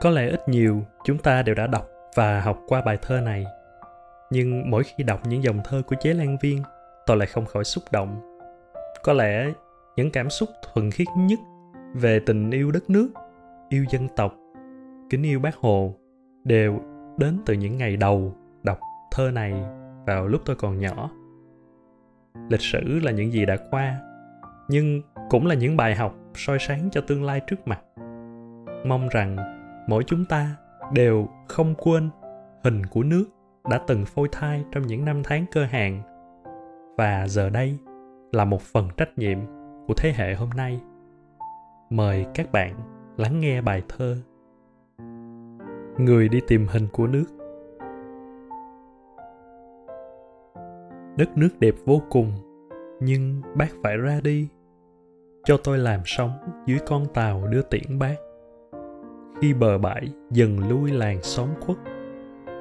có lẽ ít nhiều chúng ta đều đã đọc và học qua bài thơ này. Nhưng mỗi khi đọc những dòng thơ của chế lan viên, tôi lại không khỏi xúc động. Có lẽ những cảm xúc thuần khiết nhất về tình yêu đất nước, yêu dân tộc, kính yêu bác hồ đều đến từ những ngày đầu đọc thơ này vào lúc tôi còn nhỏ. Lịch sử là những gì đã qua, nhưng cũng là những bài học soi sáng cho tương lai trước mặt. Mong rằng mỗi chúng ta đều không quên hình của nước đã từng phôi thai trong những năm tháng cơ hàng. Và giờ đây là một phần trách nhiệm của thế hệ hôm nay. Mời các bạn lắng nghe bài thơ người đi tìm hình của nước. Đất nước đẹp vô cùng, nhưng bác phải ra đi. Cho tôi làm sống dưới con tàu đưa tiễn bác khi bờ bãi dần lui làng xóm khuất,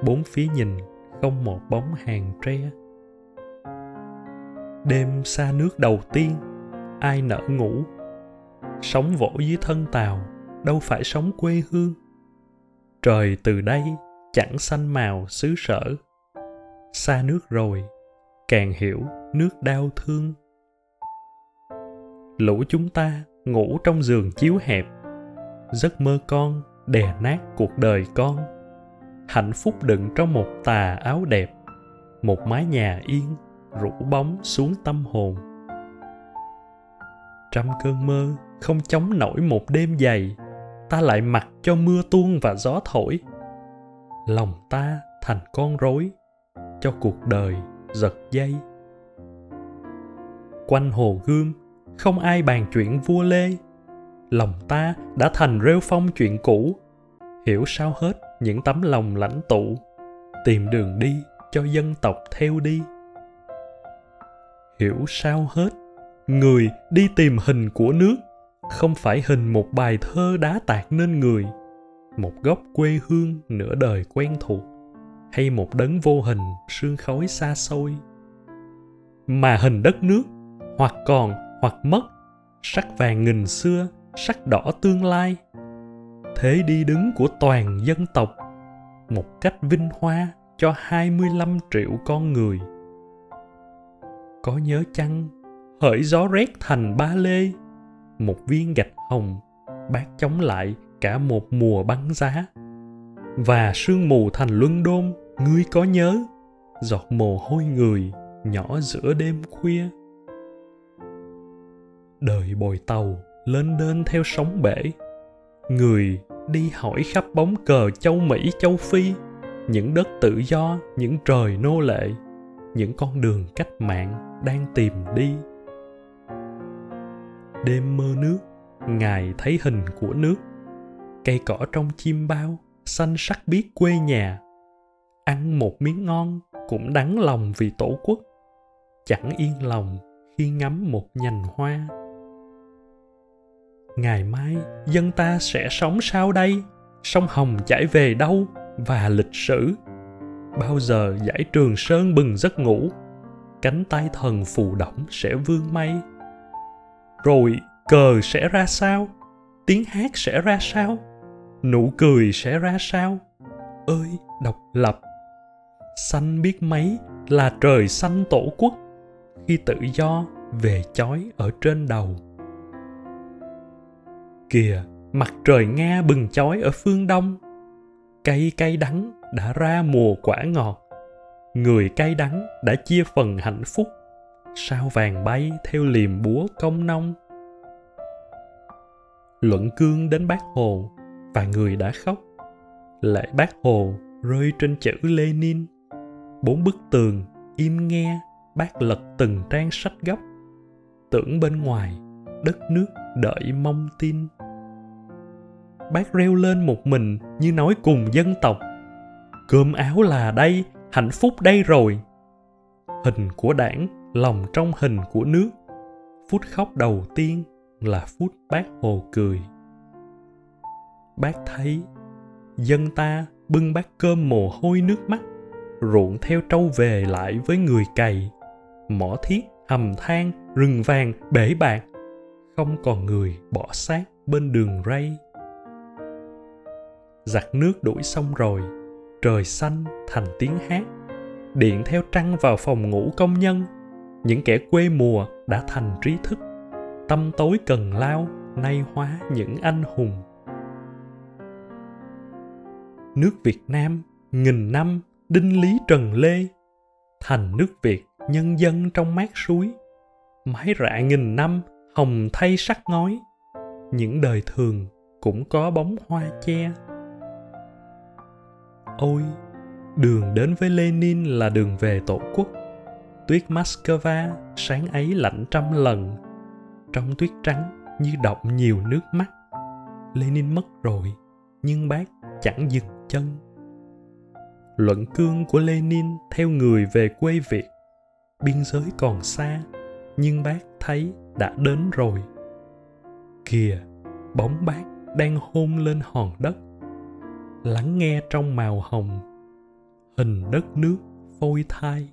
bốn phía nhìn không một bóng hàng tre. Đêm xa nước đầu tiên, ai nỡ ngủ? Sống vỗ dưới thân tàu, đâu phải sống quê hương. Trời từ đây chẳng xanh màu xứ sở. Xa nước rồi, càng hiểu nước đau thương. Lũ chúng ta ngủ trong giường chiếu hẹp giấc mơ con, đè nát cuộc đời con. Hạnh phúc đựng trong một tà áo đẹp, một mái nhà yên, rủ bóng xuống tâm hồn. Trăm cơn mơ không chống nổi một đêm dày, ta lại mặc cho mưa tuôn và gió thổi. Lòng ta thành con rối, cho cuộc đời giật dây. Quanh hồ gươm, không ai bàn chuyện vua lê lòng ta đã thành rêu phong chuyện cũ. Hiểu sao hết những tấm lòng lãnh tụ. Tìm đường đi cho dân tộc theo đi. Hiểu sao hết, người đi tìm hình của nước. Không phải hình một bài thơ đá tạc nên người. Một góc quê hương nửa đời quen thuộc. Hay một đấng vô hình sương khói xa xôi. Mà hình đất nước, hoặc còn hoặc mất, sắc vàng nghìn xưa sắc đỏ tương lai thế đi đứng của toàn dân tộc một cách vinh hoa cho 25 triệu con người. Có nhớ chăng, hỡi gió rét thành ba lê, một viên gạch hồng bác chống lại cả một mùa băng giá. Và sương mù thành luân đôn, ngươi có nhớ, giọt mồ hôi người nhỏ giữa đêm khuya. Đời bồi tàu lên đên theo sóng bể, người đi hỏi khắp bóng cờ châu Mỹ châu Phi, những đất tự do, những trời nô lệ, những con đường cách mạng đang tìm đi. Đêm mơ nước, Ngài thấy hình của nước, cây cỏ trong chim bao, xanh sắc biết quê nhà. Ăn một miếng ngon cũng đắng lòng vì tổ quốc, chẳng yên lòng khi ngắm một nhành hoa ngày mai, dân ta sẽ sống sao đây. Sông hồng chảy về đâu và lịch sử? Bao giờ giải trường sơn bừng giấc ngủ? Cánh tay thần phù động sẽ vương mây. Rồi cờ sẽ ra sao? Tiếng hát sẽ ra sao? Nụ cười sẽ ra sao? Ơi, độc lập! Xanh biết mấy là trời xanh tổ quốc. Khi tự do, về chói ở trên đầu kìa, mặt trời nga bừng chói ở phương đông. Cây cay đắng đã ra mùa quả ngọt. Người cay đắng đã chia phần hạnh phúc. Sao vàng bay theo liềm búa công nông? Luận cương đến bác hồ và người đã khóc. Lệ bác hồ rơi trên chữ lenin. Bốn bức tường im nghe, bác lật từng trang sách gấp tưởng bên ngoài, đất nước đợi mong tin bác reo lên một mình như nói cùng dân tộc. Cơm áo là đây, hạnh phúc đây rồi. Hình của đảng, lòng trong hình của nước. Phút khóc đầu tiên là phút bác hồ cười. Bác thấy, dân ta bưng bát cơm mồ hôi nước mắt, ruộng theo trâu về lại với người cày. Mỏ thiết, hầm than, rừng vàng, bể bạc. Không còn người bỏ xác bên đường ray giặt nước đuổi xong rồi, trời xanh thành tiếng hát. Điện theo trăng vào phòng ngủ công nhân, những kẻ quê mùa đã thành trí thức. Tâm tối cần lao, nay hóa những anh hùng. Nước việt nam, nghìn năm, đinh lý trần lê. Thành nước việt, nhân dân trong mát suối. Mái rạ nghìn năm, hồng thay sắc ngói. Những đời thường cũng có bóng hoa che ôi, đường đến với lenin là đường về tổ quốc. Tuyết moscow sáng ấy lạnh trăm lần. Trong tuyết trắng như động nhiều nước mắt. Lenin mất rồi, nhưng bác chẳng dừng chân. Luận cương của lenin theo người về quê việt. Biên giới còn xa, nhưng bác thấy đã đến rồi. Kìa, bóng bác đang hôn lên hòn đất lắng nghe trong màu hồng hình đất nước phôi thai.